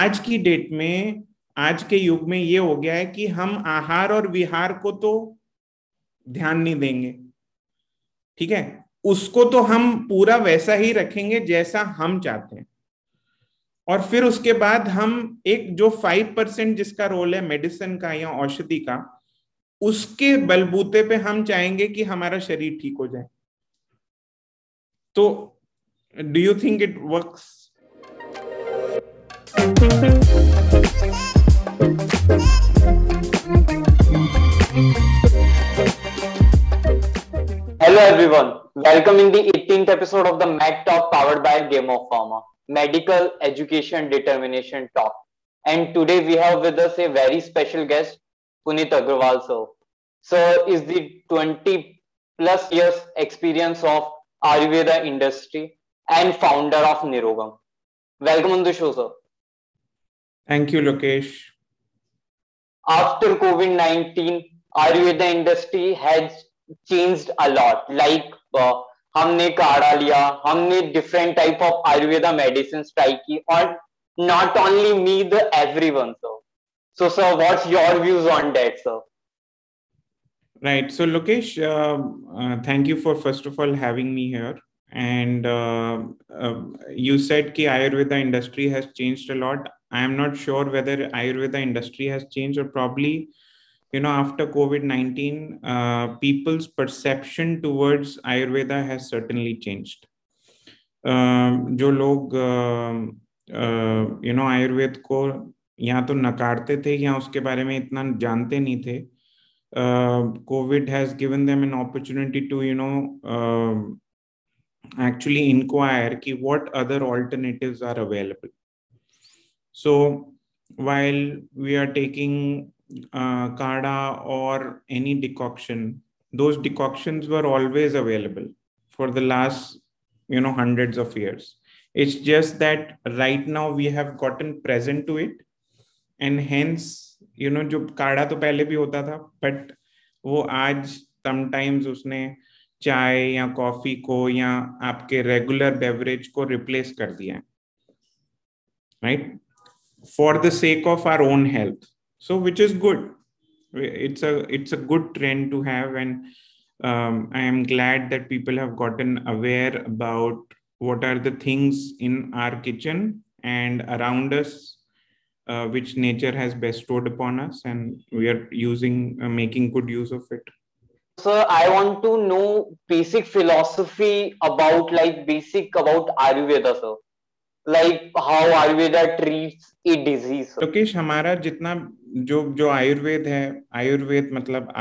आज की डेट में, आज के युग में ये हो गया है कि हम आहार और विहार को तो ध्यान नहीं देंगे। ठीक है? उसको तो हम पूरा वैसा ही रखेंगे जैसा हम चाहते हैं। और फिर उसके बाद हम एक जो फाइव परसेंट जिसका रोल है मेडिसिन का या औषधि का, उसके बलबूते पे हम चाहेंगे कि हमारा शरीर ठीक हो जाए। तो do you think it works Hello everyone, welcome in the 18th episode of the Mac Talk powered by Game of Pharma, Medical Education Determination Talk. And today we have with us a very special guest, Puneet Agrawal sir. Sir is the 20 plus years experience of Ayurveda industry and founder of Nirogam. Welcome on the show, sir. Thank you, Lokesh. After COVID-19, Ayurveda industry has changed a lot. Like uh, हमने काढ़ा लिया हमने different type of Ayurveda medicines try की और not only me, the everyone, sir. So, sir, what's your views on that, sir? Right. So, Lokesh, uh, uh, thank you for first of all having me here. And uh, uh, you said कि Ayurveda industry has changed a lot. I am not sure whether Ayurveda industry has changed or probably, you know, after COVID nineteen, people's perception towards Ayurveda has certainly changed. जो लोग you know Ayurveda को या तो नकारते थे या उसके बारे में इतना जानते नहीं थे has given them an opportunity to, you know, uh, actually inquire ki what other alternatives are available. So while we are taking uh, kada or any decoction, those decoctions were always available for the last, you know, hundreds of years. It's just that right now we have gotten present to it, and hence you know जो काढ़ा तो पहले भी होता था but वो आज sometimes उसने चाय या कॉफी को या आपके रेगुलर बेवरेज को रिप्लेस कर दिया है right for the sake of our own health so which is good it's a it's a good trend to have and um, i am glad that people have gotten aware about what are the things in our kitchen and around us uh, which nature has bestowed upon us and we are using uh, making good use of it So i want to know basic philosophy about like basic about ayurveda sir like how ayurveda treats a disease Sir. Lokesh हमारा जितना जो जो आयुर्वेद है आयुर्वेद मतलब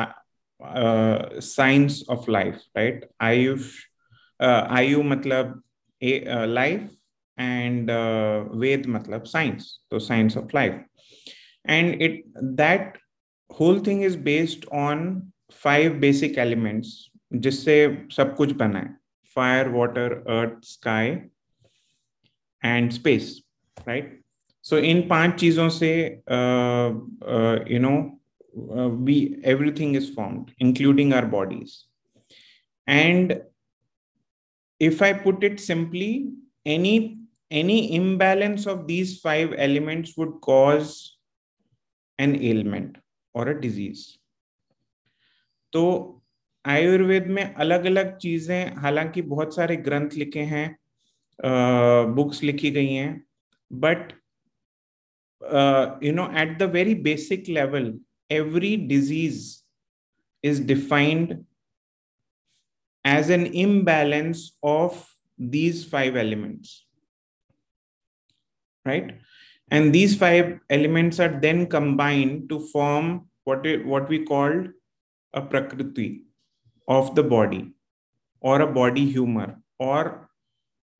science of life right Ayush आयु मतलब life and uh, ved matlab science so science of life and it that whole thing is based five basic elements जिससे सब कुछ बना है fire water earth sky and space right so इन पाँच चीज़ों से you know we everything is formed including our bodies and if i put it simply any any imbalance of these five elements would cause an ailment or a disease तो आयुर्वेद में अलग अलग चीज़ें, हालाँकि बहुत सारे ग्रंथ लिखे हैं बुक्स लिखी गई हैं but you know at the very basic level every disease is defined as an imbalance of these five elements right and these five elements are then combined to form what what we called a prakriti of the body or a body humor or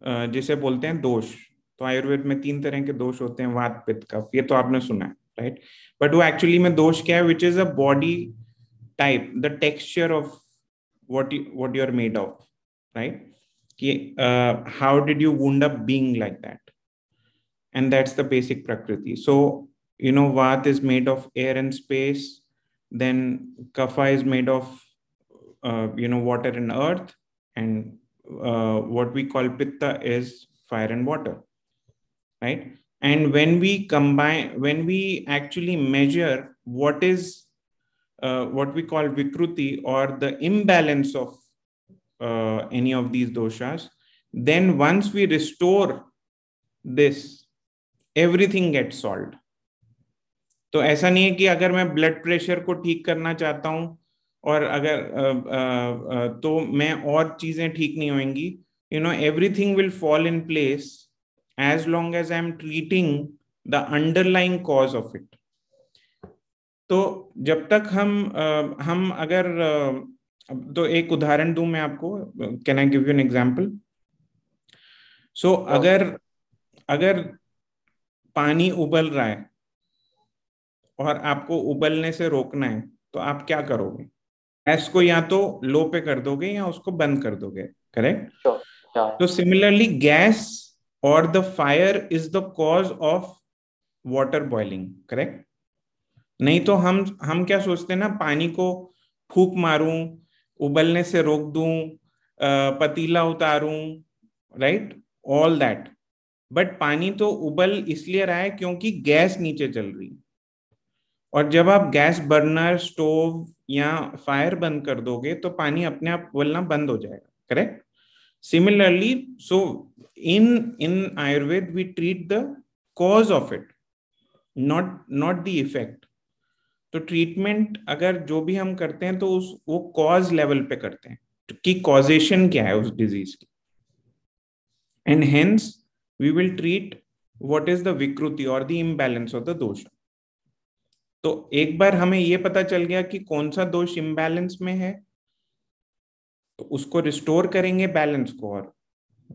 uh, जिसे बोलते हैं दोष। तो आयुर्वेद में तीन तरह के दोष होते हैं वात पित्त कफ ये तो आपने सुना है राइट बट वो एक्चुअली में दोष क्या है which is a body type the texture of what what you are made of right कि how did you wound up being like that and that's the basic prakriti so you know vata is made of air and space then kapha is made of uh, you know water and earth and uh, what we call pitta is fire and water right? And when we combine when we actually measure what is uh, what we call vikruti or the imbalance of uh, any of these doshas then once we restore this everything gets solved तो ऐसा नहीं है कि अगर मैं blood pressure को ठीक करना चाहता हूँ और अगर आ, आ, आ, तो मैं और चीज़ें ठीक नहीं होंगी you know everything will fall in place as long as I am treating the underlying cause of it तो जब तक हम आ, हम अगर तो एक उदाहरण दूँ मैं आपको can I give you an example so अगर अगर पानी उबल रहा है और आपको उबलने से रोकना है तो आप क्या करोगे? गैस को या तो लो पे कर दोगे या उसको बंद कर दोगे करेक्ट तो सिमिलरली गैस और the fire is the cause of water boiling correct नहीं तो हम हम क्या सोचते हैं ना पानी को फूक मारूं उबलने से रोक दूँ पतीला उतारूं राइट ऑल दैट बट पानी तो उबल इसलिए रहा है क्योंकि गैस नीचे चल रही है। और जब आप गैस बर्नर, स्टोव या फायर बंद कर दोगे तो पानी अपने आप उबलना बंद हो जाएगा correct similarly so in in Ayurveda we treat the cause of it not not the effect तो ट्रीटमेंट अगर जो भी हम करते हैं तो उस, वो कॉज लेवल पे करते हैं, कि कॉजेशन क्या है उस डिज़ीज़ की। And hence we will treat what is the vikriti और द इम्बैलेंस ऑफ़ द दोष। तो एक बार हमें ये पता चल गया कि कौन सा दोष इम्बैलेंस में है तो उसको रिस्टोर करेंगे बैलेंस को और।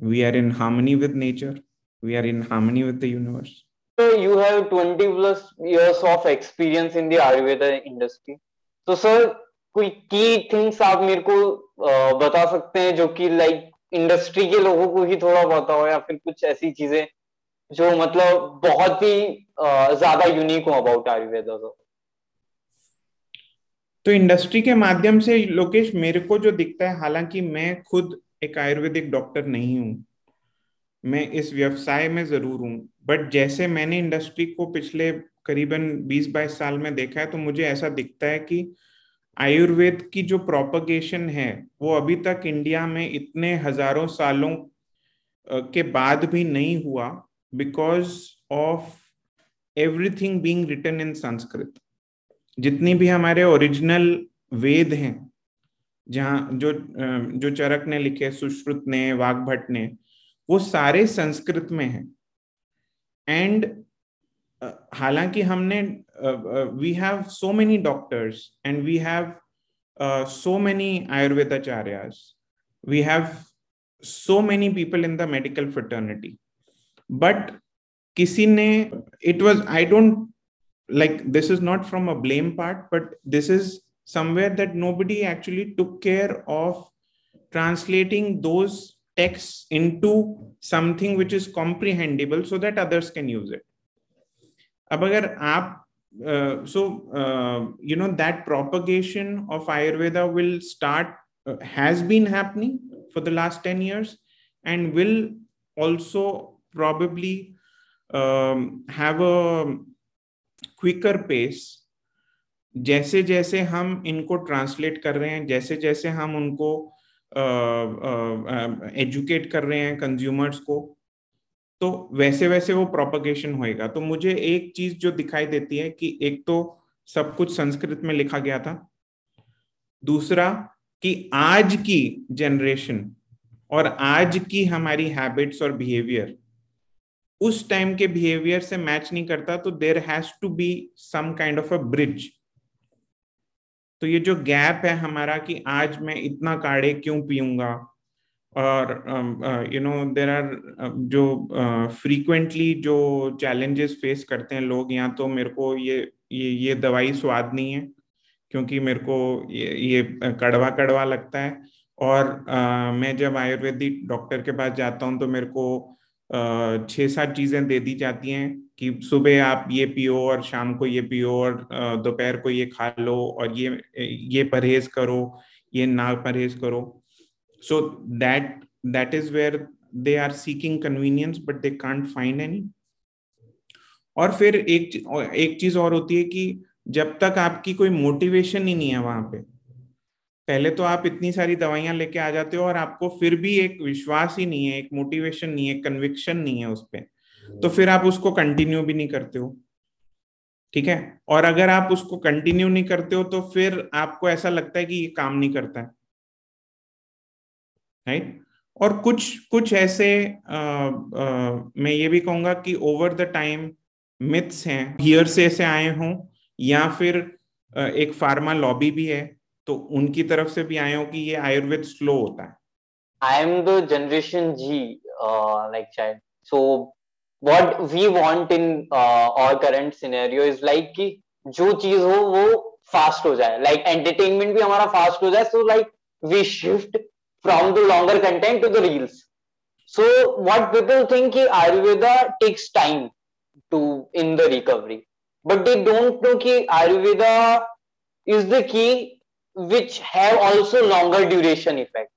We are in harmony with nature we are in harmony with the universe So you have 20 plus years of experience in the Ayurveda industry. So sir, कोई की थिंग्स आप मेरे को बता सकते हैं जो कि लाइक इंडस्ट्री के लोगों को ही थोड़ा पता हो या फिर कुछ ऐसी चीज़ें जो मतलब बहुत ही ज़्यादा यूनिक हो अबाउट आयुर्वेदा तो। तो इंडस्ट्री के माध्यम से लोकेश, मेरे को जो दिखता है, हालाँकि मैं खुद एक आयुर्वेदिक डॉक्टर नहीं हूँ। मैं इस व्यवसाय में ज़रूर हूँ। बट जैसे मैंने इंडस्ट्री को पिछले करीबन 20-22 साल में देखा है तो मुझे ऐसा दिखता है कि आयुर्वेद की जो प्रोपगेशन है, वो अभी तक इंडिया में इतने हज़ारों सालों के बाद भी नहीं हुआ। Because of everything being written in Sanskrit जितनी भी हमारे ओरिजिनल वेद हैं, जहाँ जो जो चरक ने लिखे, सुश्रुत ने वाघभट्ट ने, वो सारे संस्कृत में हैं। एंड हालाँकि हमने we have so many doctors and we have so many आयुर्वेदाचार्यास we have so many people in the medical fraternity. But किसी ने it was I don't like this is not from a blame part but this is somewhere that nobody actually took care of translating those texts into something which is comprehensible so that others can use it अब अगर आप uh, so uh, you know that propagation of ayurveda will start uh, has been happening for the last 10 years and will also probably um, have a quicker pace. जैसे जैसे हम इनको translate कर रहे हैं जैसे जैसे हम उनको एजुकेट कर रहे हैं कंज्यूमर्स को तो वैसे वैसे वो प्रोपगेशन होएगा। तो मुझे एक चीज़ जो दिखाई देती है कि एक तो सब कुछ संस्कृत में लिखा गया था। दूसरा कि आज की जनरेशन और आज की हमारी हैबिट्स और बिहेवियर उस टाइम के बिहेवियर से मैच नहीं करता तो there has to be some kind of a bridge तो ये जो गैप है हमारा कि आज मैं इतना काढ़े क्यों पीऊँगा? और यू नो देर आर जो फ्रीक्वेंटली uh, जो चैलेंजेस फेस करते हैं लोग या तो मेरे को ये ये ये दवाई स्वाद नहीं है क्योंकि मेरे को ये, ये कड़वा कड़वा लगता है। और आ, मैं जब आयुर्वेदिक डॉक्टर के पास जाता हूँ तो मेरे को छः सात चीज़ें दे दी जाती हैं कि सुबह आप ये पियो और शाम को ये पियो और दोपहर को ये खा लो और ये ये परहेज करो, ये ना परहेज करो। So that that is where they are seeking convenience but they can't find any और फिर एक एक चीज़ और होती है कि जब तक आपकी कोई मोटिवेशन ही नहीं है वहाँ पे पहले तो आप इतनी सारी दवाइयाँ लेके आ जाते हो और आपको फिर भी एक विश्वास ही नहीं है एक मोटिवेशन नहीं है कन्विक्शन नहीं है उस पर तो फिर आप उसको कंटिन्यू भी नहीं करते हो। ठीक है? और अगर आप उसको कंटिन्यू नहीं करते हो तो फिर आपको ऐसा लगता है कि ये काम नहीं करता है। राइट और कुछ कुछ ऐसे आ, आ, मैं ये भी कहूँगा कि ओवर द टाइम मिथ्स हैं। हियर से ऐसे आए हों या फिर एक फार्मा लॉबी भी है। तो उनकी तरफ़ से भी आए हो कि ये आयुर्वेद स्लो होता है? I am the generation G like child so what we want in our current scenario is like कि जो चीज़ हो वो फास्ट हो जाए. लाइक like, एंटरटेनमेंट भी हमारा फास्ट हो जाए so like we shift from the longer content to the reels so what people think कि Ayurveda takes time to in the recovery but they don't know कि Ayurveda is the key which have also longer duration effect.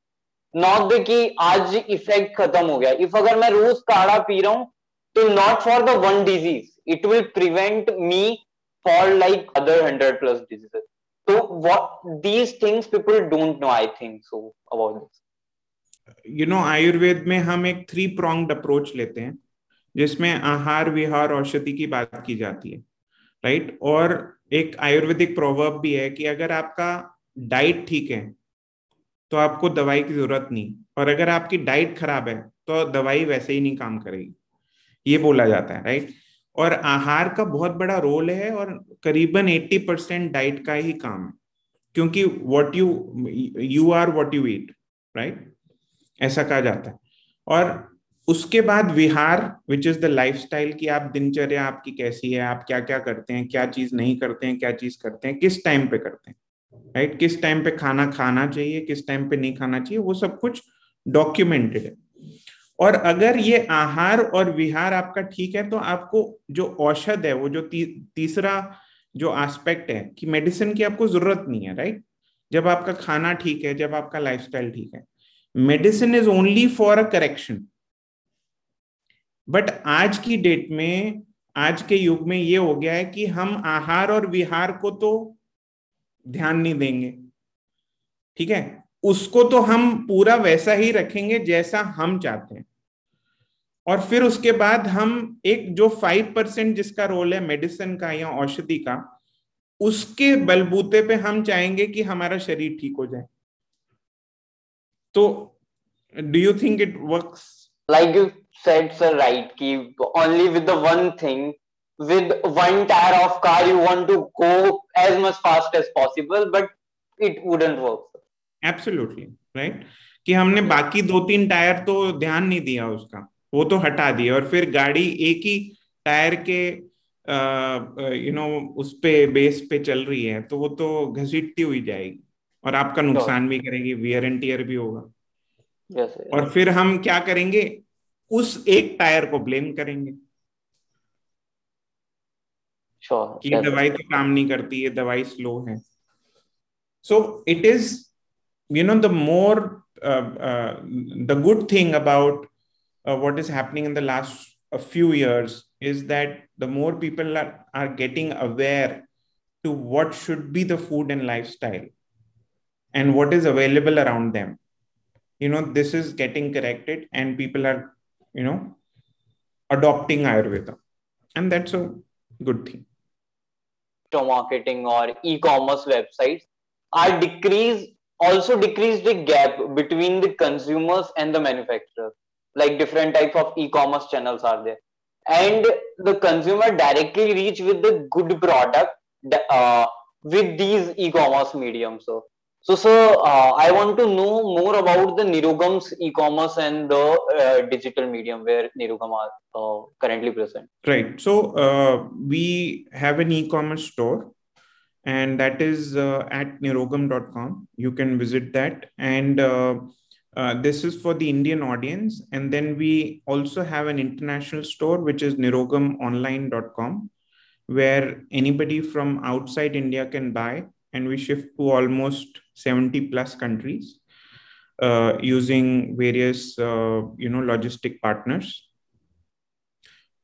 Not the कि आज effect खत्म हो गया। If अगर मैं रोज काढ़ा पी रहा हूँ तो not for the one disease it will prevent me for like other hundred plus diseases so what, these things people don't know, i think so, about this. You know Ayurveda में हम एक three pronged approach लेते हैं, जिसमें आहार, विहार, औषधि की बात की जाती है राइट right? और एक आयुर्वेदिक प्रोवर्ब भी है कि अगर आपका डाइट ठीक है तो आपको दवाई की ज़रूरत नहीं। और अगर आपकी डाइट खराब है तो दवाई वैसे ही नहीं काम करेगी। ये बोला जाता है राइट और आहार का बहुत बड़ा रोल है और करीबन 80 परसेंट डाइट का ही काम है। क्योंकि what you you are what you eat right ऐसा कहा जाता है। और उसके बाद vihar which is the lifestyle की आप दिनचर्या आपकी कैसी है, आप क्या क्या करते हैं, क्या चीज़ नहीं करते हैं, क्या चीज़ करते हैं, किस टाइम पे करते हैं? राइट किस टाइम पे खाना खाना चाहिए किस टाइम पे नहीं खाना चाहिए वो सब कुछ डॉक्यूमेंटेड है। और अगर ये आहार और विहार आपका ठीक है तो आपको जो औषध है वो जो ती, तीसरा जो एस्पेक्ट है कि मेडिसिन की आपको ज़रूरत नहीं है राइट जब आपका खाना ठीक है जब आपका लाइफस्टाइल ठीक है। Medicine is only for a correction but आज की डेट में आज के युग में ये हो गया है कि हम आहार और विहार को तो ध्यान नहीं देंगे। ठीक है? उसको तो हम पूरा वैसा ही रखेंगे जैसा हम चाहते हैं। और फिर उसके बाद हम एक जो फाइव परसेंट जिसका रोल है मेडिसिन का या औषधि का, उसके बलबूते पे हम चाहेंगे कि हमारा शरीर ठीक हो जाए। तो do you think it works like you said sir right कि only with the one thing with one tire of car you want to go as much fast as possible but it wouldn't work. Absolutely right? कि हमने बाकी दो तीन tyre तो ध्यान नहीं दिया उसका वो तो हटा दिया और फिर गाड़ी एक ही टायर के यू नो उस पे बेस पे चल रही है तो वो तो घसीटती हुई जाएगी और आपका नुकसान भी करेगी वियर एंड टीयर भी होगा। Yes, yes. और फिर हम क्या करेंगे? उस एक टायर को ब्लेम करेंगे। sure कि दवाई तो काम नहीं करती है दवाई स्लो है so it is you know the more uh, uh, the good thing about uh, what is happening in the last a few years is that the more people are, are getting aware to what should be the food and lifestyle and what is available around them you know this is getting corrected and people are you know adopting ayurveda and that's a good thing marketing or e-commerce websites are decrease also decrease the gap between the consumers and the manufacturers. Like different types of e-commerce channels are there. And the consumer directly reach with the good product uh, with these e-commerce mediums. So so, so uh, I want to know more about the Nirogam's e-commerce and the uh, digital medium where Nirogam are uh, currently present. Right. So uh, we have an e-commerce store, and that is uh, at nirogam.com. You can visit that, and uh, this is for the Indian audience. And then we also have an international store, which is nirogamonline.com, where anybody from outside India can buy and we shift to almost 70 plus countries uh, using various uh, you know logistic partners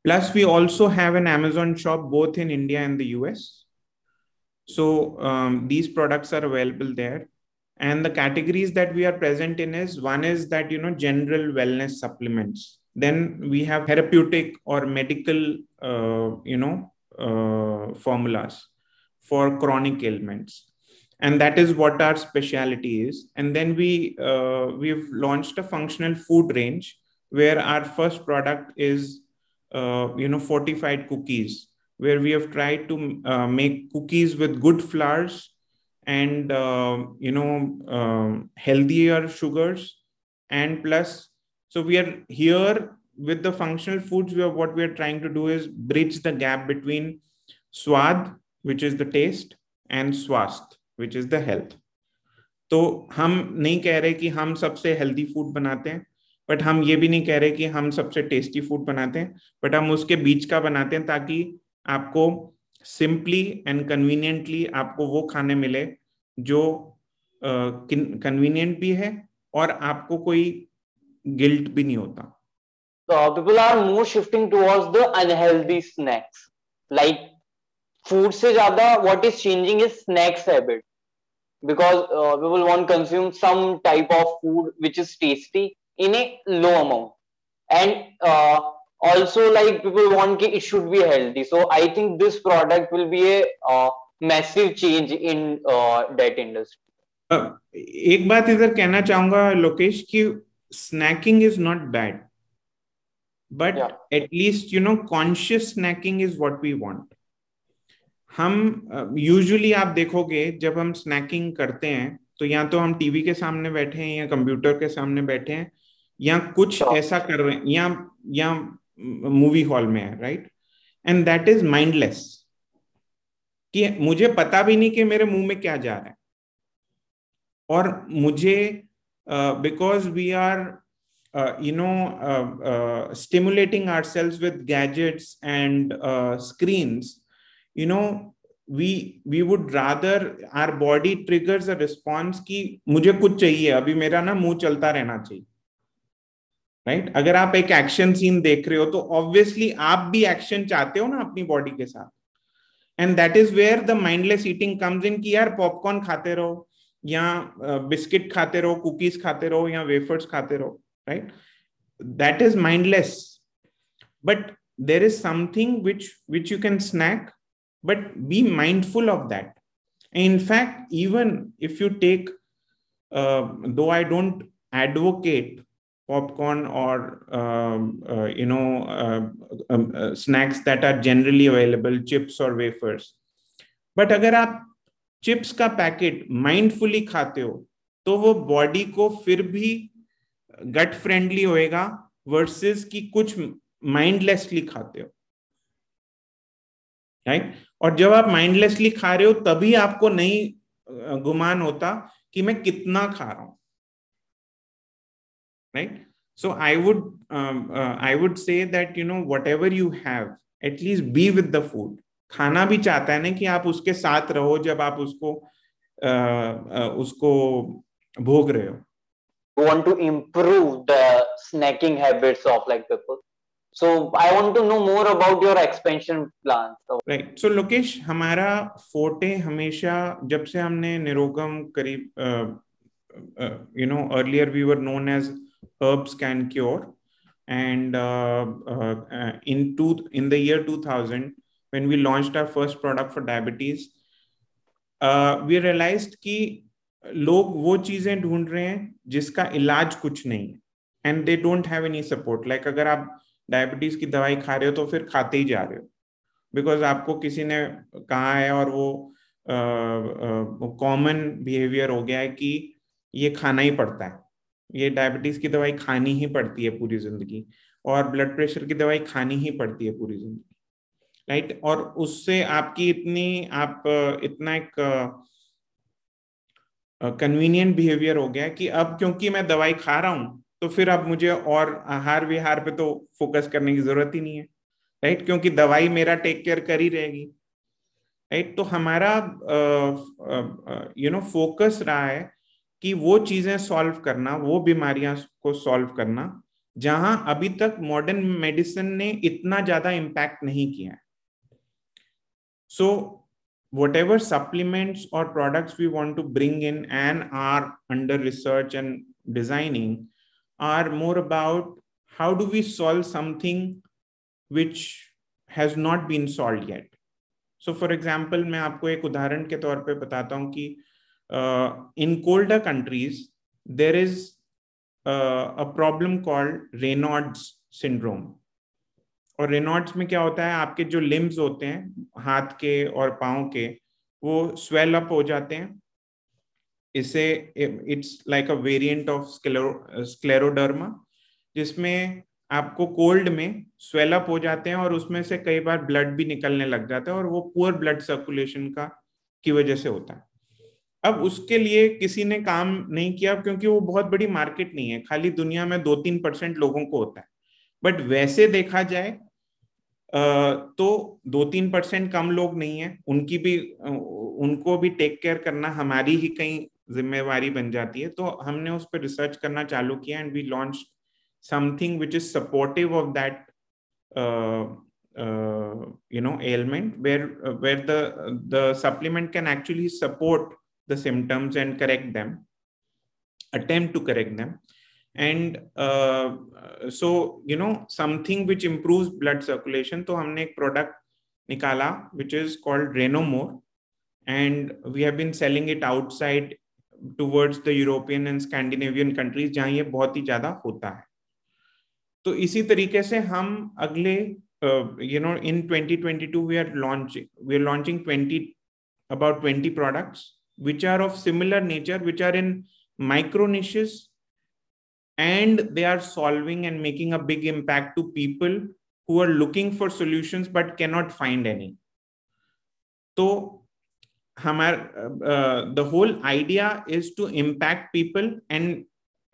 Plus, we also have an Amazon shop both in India and the US. So um, these products are available there. And the categories that we are present in is one is that, you know, general wellness supplements. Then we have therapeutic or medical, uh, you know, uh, formulas for chronic ailments. And that is what our specialty is. And then we uh, we've launched a functional food range where our first product is uh, you know fortified cookies where we have tried to uh, make cookies with good flours and uh, you know um, healthier sugars and plus so we are here with the functional foods. We are what we are trying to do is bridge the gap between swad which is the taste and swast which is the health. तो हम नहीं कह रहे कि हम सबसे healthy food बनाते हैं बट हम ये भी नहीं कह रहे कि हम सबसे टेस्टी फ़ूड बनाते हैं बट हम उसके बीच का बनाते हैं ताकि आपको सिंपली एंड कन्वीनियंटली आपको वो खाने मिले जो कन्वीनियंट uh, भी है और आपको कोई गिल्ट भी नहीं होता। People are more shifting towards the unhealthy snacks like food से ज़्यादा what is changing is snacks habit because uh, people want to consume some type of food which is tasty in a low amount and uh, also like people want ki it should be healthy so i think this product will be a uh, massive change in uh, that industry uh, एक बात इधर कहना चाहूँगा लोकेश कि snacking is not bad but at least you know conscious snacking is what we want हम usually आप देखोगे जब हम स्नैकिंग करते हैं तो या तो हम टीवी के सामने बैठे हैं या कंप्यूटर के सामने बैठे हैं या कुछ ऐसा कर रहे हैं या या मूवी हॉल में है right and that is mindless कि मुझे पता भी नहीं कि मेरे मुँह में क्या जा रहा है। और मुझे because we are you know stimulating our cells with gadgets and screens you know, we we would rather our body triggers a response कि मुझे कुछ चाहिए, अभी मेरा ना मुँह चलता रहना चाहिए। Right right? अगर आप एक एक्शन सीन देख रहे हो तो ऑब्वियसली आप भी एक्शन चाहते हो ना अपनी बॉडी के साथ। And that is where the mindless eating comes in कि यार पॉपकॉर्न खाते रहो, या बिस्किट खाते रहो कुकीज खाते रहो, या वेफर्स खाते रहो right that is mindless but there is something which which you can snack but be mindful of that in fact even if you take uh, though i don't advocate popcorn or um, uh, you know uh, um, uh, snacks that are generally available chips or wafers but अगर आप chips का packet mindfully खाते हो तो वो body को फिर भी गट फ्रेंडली होएगा वर्सेस कि कुछ माइंडलेसली खाते हो राइट और जब आप माइंडलेसली खा रहे हो तभी आपको नहीं गुमान होता कि मैं कितना खा रहा हूँ। Right so I would I would say that you know whatever you have at least be with the food खाना भी चाहता है ना कि आप उसके साथ रहो जब आप उसको uh, uh, उसको भोग रहे हो। Want to improve the snacking habits of like people? So i want to know more about your expansion plans so, right so lokesh हमारा फोर्टे हमेशा जब से हमने निरोगम करीब you know earlier we were known as herbs can cure and uh, uh, in two in the year 2000 when we launched our first product for diabetes uh, we realized कि लोग वो चीज़ें ढूंढ रहे हैं जिसका इलाज कुछ नहीं है and they don't have any support like अगर आप डायबिटीज़ की दवाई खा रहे हो तो फिर खाते ही जा रहे हो। बिकॉज़ आपको किसी ने कहा है और वो कॉमन बिहेवियर हो गया है कि ये खाना ही पड़ता है। ये डायबिटीज़ की दवाई खानी ही पड़ती है पूरी ज़िंदगी और ब्लड प्रेशर की दवाई खानी ही पड़ती है पूरी ज़िंदगी। राइट? और उससे आपकी इतनी, आप, इतना एक कन्वीनियंट बिहेवियर हो गया कि अब क्योंकि मैं दवाई खा रहा हूँ तो फिर अब मुझे और आहार विहार पे तो फोकस करने की ज़रूरत ही नहीं है राइट क्योंकि दवाई मेरा टेक केयर कर ही रहेगी राइट तो हमारा यू नो फोकस रहा है कि वो चीज़ें सॉल्व करना, वो बीमारियाँ को सॉल्व करना, जहाँ अभी तक मॉडर्न मेडिसिन ने इतना ज़्यादा इम्पैक्ट नहीं किया है। सो whatever supplements or products we want to bring in and are under research and designing are more about how do we solve something which has not been solved yet so for example मैं आपको एक उदाहरण के तौर पे बताता हूँ कि in colder countries there is uh, a problem called Raynaud's syndrome. और रेनॉड्स में क्या होता है आपके जो लिम्स होते हैं हाथ के और पाँव के वो स्वेल अप हो जाते हैं इसे it's like a variant of scleroderma जिसमें आपको कोल्ड में स्वेल अप हो जाते हैं और उसमें से कई बार ब्लड भी निकलने लग जाता है और वो पुअर ब्लड सर्कुलेशन का, की वजह से होता है। अब उसके लिए किसी ने काम नहीं किया क्योंकि वो बहुत बड़ी मार्केट नहीं है। खाली दुनिया में दो तीन परसेंट लोगों को होता है। बट वैसे देखा जाए तो दो तीन परसेंट कम लोग नहीं है। उनकी भी उनको भी टेक केयर करना हमारी ही कहीं जिम्मेवारी बन जाती है तो हमने उस पर रिसर्च करना चालू किया and we launch something which is supportive of that you know ailment where uh, where the the supplement can actually support the symptoms and correct them, attempt to correct them. And uh, so, you know, something which improves blood circulation. So, हमने एक product निकाला which is called Renomore, and we have been selling it outside towards the European and Scandinavian countries जहाँ ये बहुत ही ज़्यादा होता है। तो इसी तरीके से हम अगले you know in 2022 we are launching we are launching 20 about 20 products which are of similar nature which are in micro and they are solving and making a big impact to people who are looking for solution but can find any तो Uh, the whole idea is to impact people and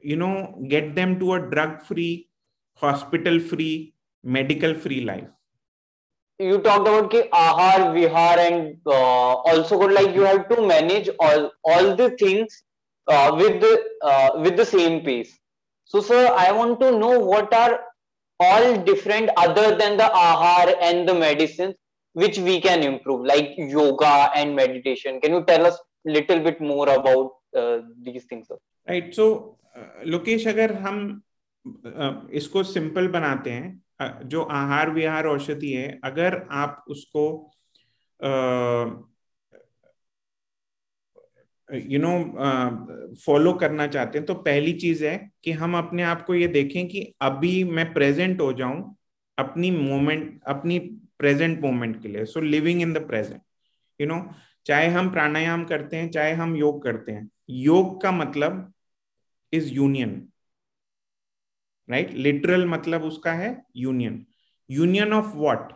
you know get them to a drug free hospital free medical free life. You talked about ki ahar vihar and also like you have to manage all all the things with the with the same pace. So sir i want to know what are all different other than the ahar and the medicines which we can improve like yoga and meditation can you tell us little bit more about uh, these things sir? right so Lokesh अगर हम इसको simple बनाते हैं जो आहार विहार औषधि है अगर आप उसको यू नो फॉलो करना चाहते हैं तो पहली चीज़ है कि हम अपने आप को ये देखें कि अभी मैं प्रेजेंट हो जाऊँ अपनी मोमेंट अपनी प्रेजेंट मोमेंट के लिए so living in the present you know चाहे हम प्राणायाम करते हैं, चाहे हम योग करते हैं, योग का मतलब इज़ यूनियन राइट लिटरल मतलब उसका है union union of what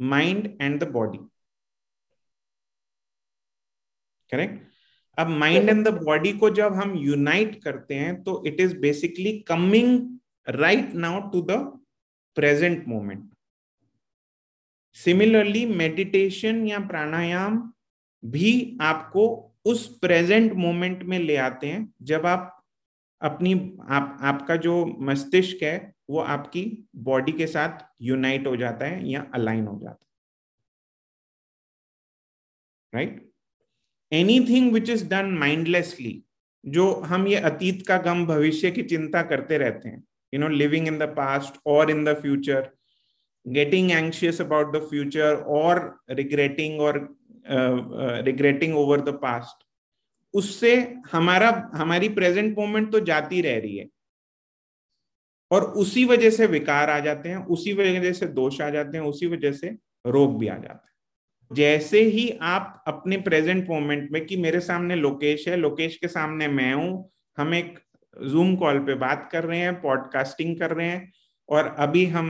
mind and the body correct अब माइंड एंड द बॉडी को जब हम यूनाइट करते हैं तो it is basically coming right now to the present moment similarly meditation या प्राणायाम भी आपको उस प्रेजेंट मोमेंट में ले आते हैं, जब आप अपनी, आप, आपका जो मस्तिष्क है, वो आपकी बॉडी के साथ यूनाइट हो जाता है या अलाइन हो जाता है। Right anything which is done mindlessly जो हम ये अतीत का गम, भविष्य की चिंता करते रहते हैं you know living in the past और in the future getting anxious about the future और रिग्रेटिंग और रिग्रेटिंग ओवर द पास्ट उससे हमारा, हमारी प्रेजेंट मोमेंट तो जाती रह रही है। और उसी वजह से विकार आ जाते हैं, उसी वजह से दोष आ जाते हैं, उसी वजह से रोग भी आ जाते हैं। जैसे ही आप अपने प्रेजेंट मोमेंट में कि मेरे सामने लोकेश है, लोकेश के सामने मैं हूँ, हम एक जूम कॉल पे बात कर रहे हैं पॉडकास्टिंग कर रहे हैं और अभी हम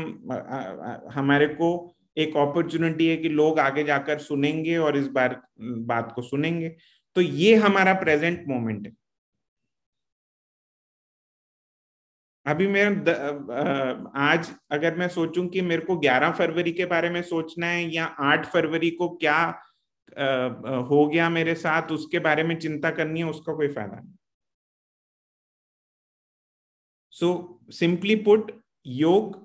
हमारे को एक अपॉर्चुनिटी है कि लोग आगे जाकर सुनेंगे और इस बार बात को सुनेंगे। तो ये हमारा प्रेजेंट मोमेंट है। अभी मैं आज अगर मैं सोचूं कि मेरे को 11 फरवरी के बारे में सोचना है या 8 फरवरी को क्या हो गया मेरे साथ उसके बारे में चिंता करनी है उसका कोई फ़ायदा नहीं। सो सिंपली put, योग,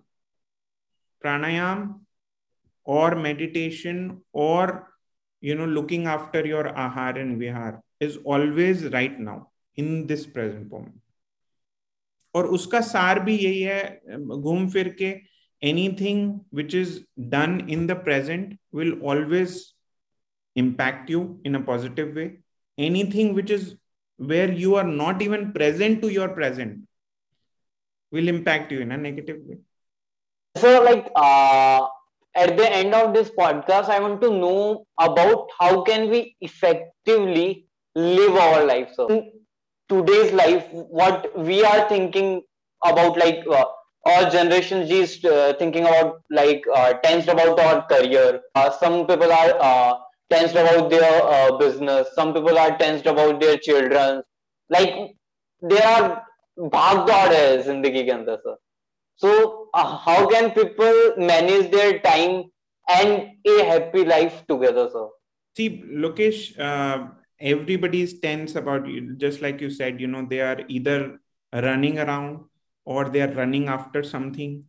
प्राणायाम, और मेडिटेशन और you know looking after your ahar and vihar is always right now in this present moment और उसका सार भी यही है, घूम फिर के anything which is done in the present will always impact you in a positive way anything which is where you are not even present to your present will impact you in a negative way. So like uh, at the end of this podcast i want to know about how can we effectively live our life so today's life what we are thinking about like uh, our generation G is uh, thinking about like uh, tensed about our career. Uh, some people are uh, tensed about their uh, business. Some people are tensed about their children. Like there are भाग दौड़ है ज़िंदगी के अंदर sir so uh, how can people manage their time and a happy life together sir see lokesh uh, everybody is tense about you just like you said you know they are either running around or they are running after something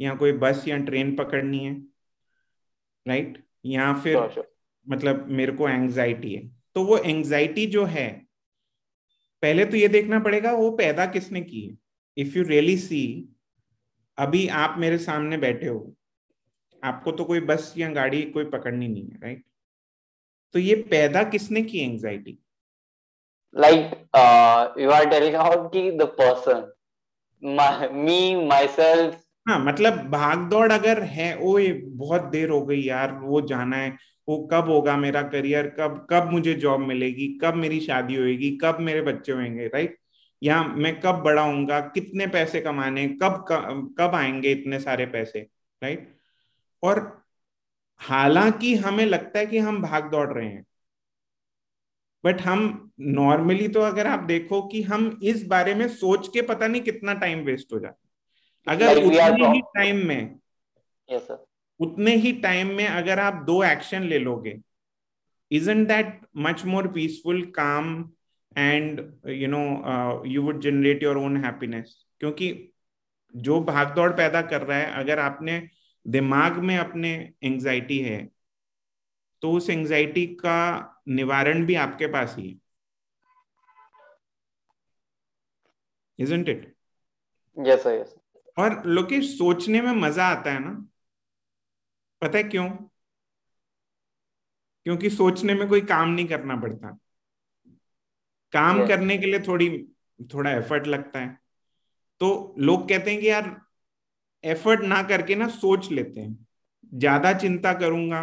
या कोई bus या train पकड़नी है right right? या फिर sure, sure. मतलब मेरे को एंजाइटी है तो वो एंजाइटी जो है पहले तो ये देखना पड़ेगा वो पैदा किसने की है? इफ़ यू रियली सी अभी आप मेरे सामने बैठे हो आपको तो कोई बस या गाड़ी कोई पकड़नी नहीं है राइट तो ये पैदा किसने की anxiety like you are telling about की the person me myself हाँ मतलब भाग दौड़ अगर है ओ ये बहुत देर हो गई यार वो जाना है। वो कब होगा मेरा करियर कब कब मुझे जॉब मिलेगी कब मेरी शादी होगी कब मेरे बच्चे होंगे राइट या मैं कब बड़ा होऊँगा कितने पैसे कमाने कब कब आएँगे इतने सारे पैसे राइट और हालाँकि हमें लगता है कि हम भाग दौड़ रहे हैं बट हम नॉर्मली तो अगर आप देखो कि हम इस बारे में सोच के पता नहीं कितना टाइम वेस्ट हो जाता अगर उतने ही टाइम में yes, उतने ही टाइम में अगर आप दो एक्शन ले लोगे isn't that much more peaceful काम and you know you would generate your own happiness क्योंकि जो भागदौड़ पैदा कर रहा है अगर आपने दिमाग में अपने एंजाइटी है तो उस एंजाइटी का निवारण भी आपके पास ही है। इजंट इट यस यस और लोकेश सोचने में मज़ा आता है ना। पता है क्यों? क्योंकि सोचने में कोई काम नहीं करना पड़ता। काम. करने के लिए थोड़ी थोड़ा एफर्ट लगता है। तो लोग कहते हैं कि यार एफर्ट ना करके ना सोच लेते हैं। ज़्यादा चिंता करूँगा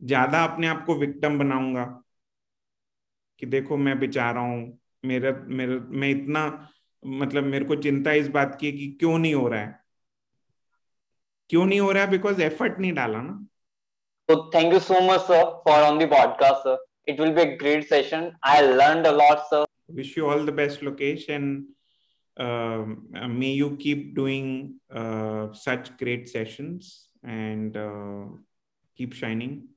ज़्यादा अपने आप को विक्टम बनाऊँगा कि देखो मैं बेचारा हूँ मेरा मेरा मैं इतना मतलब मेरे को चिंता इस बात की कि क्यों नहीं हो रहा है। क्यों नहीं हो रहा है बिकॉज एफर्ट नहीं डाला ना So thank you so much, sir, for on the podcast, sir. It will be a great session. I learned a lot, sir. Wish you all the best, Lokesh, and um, uh, may you keep doing uh, such great sessions and uh, keep shining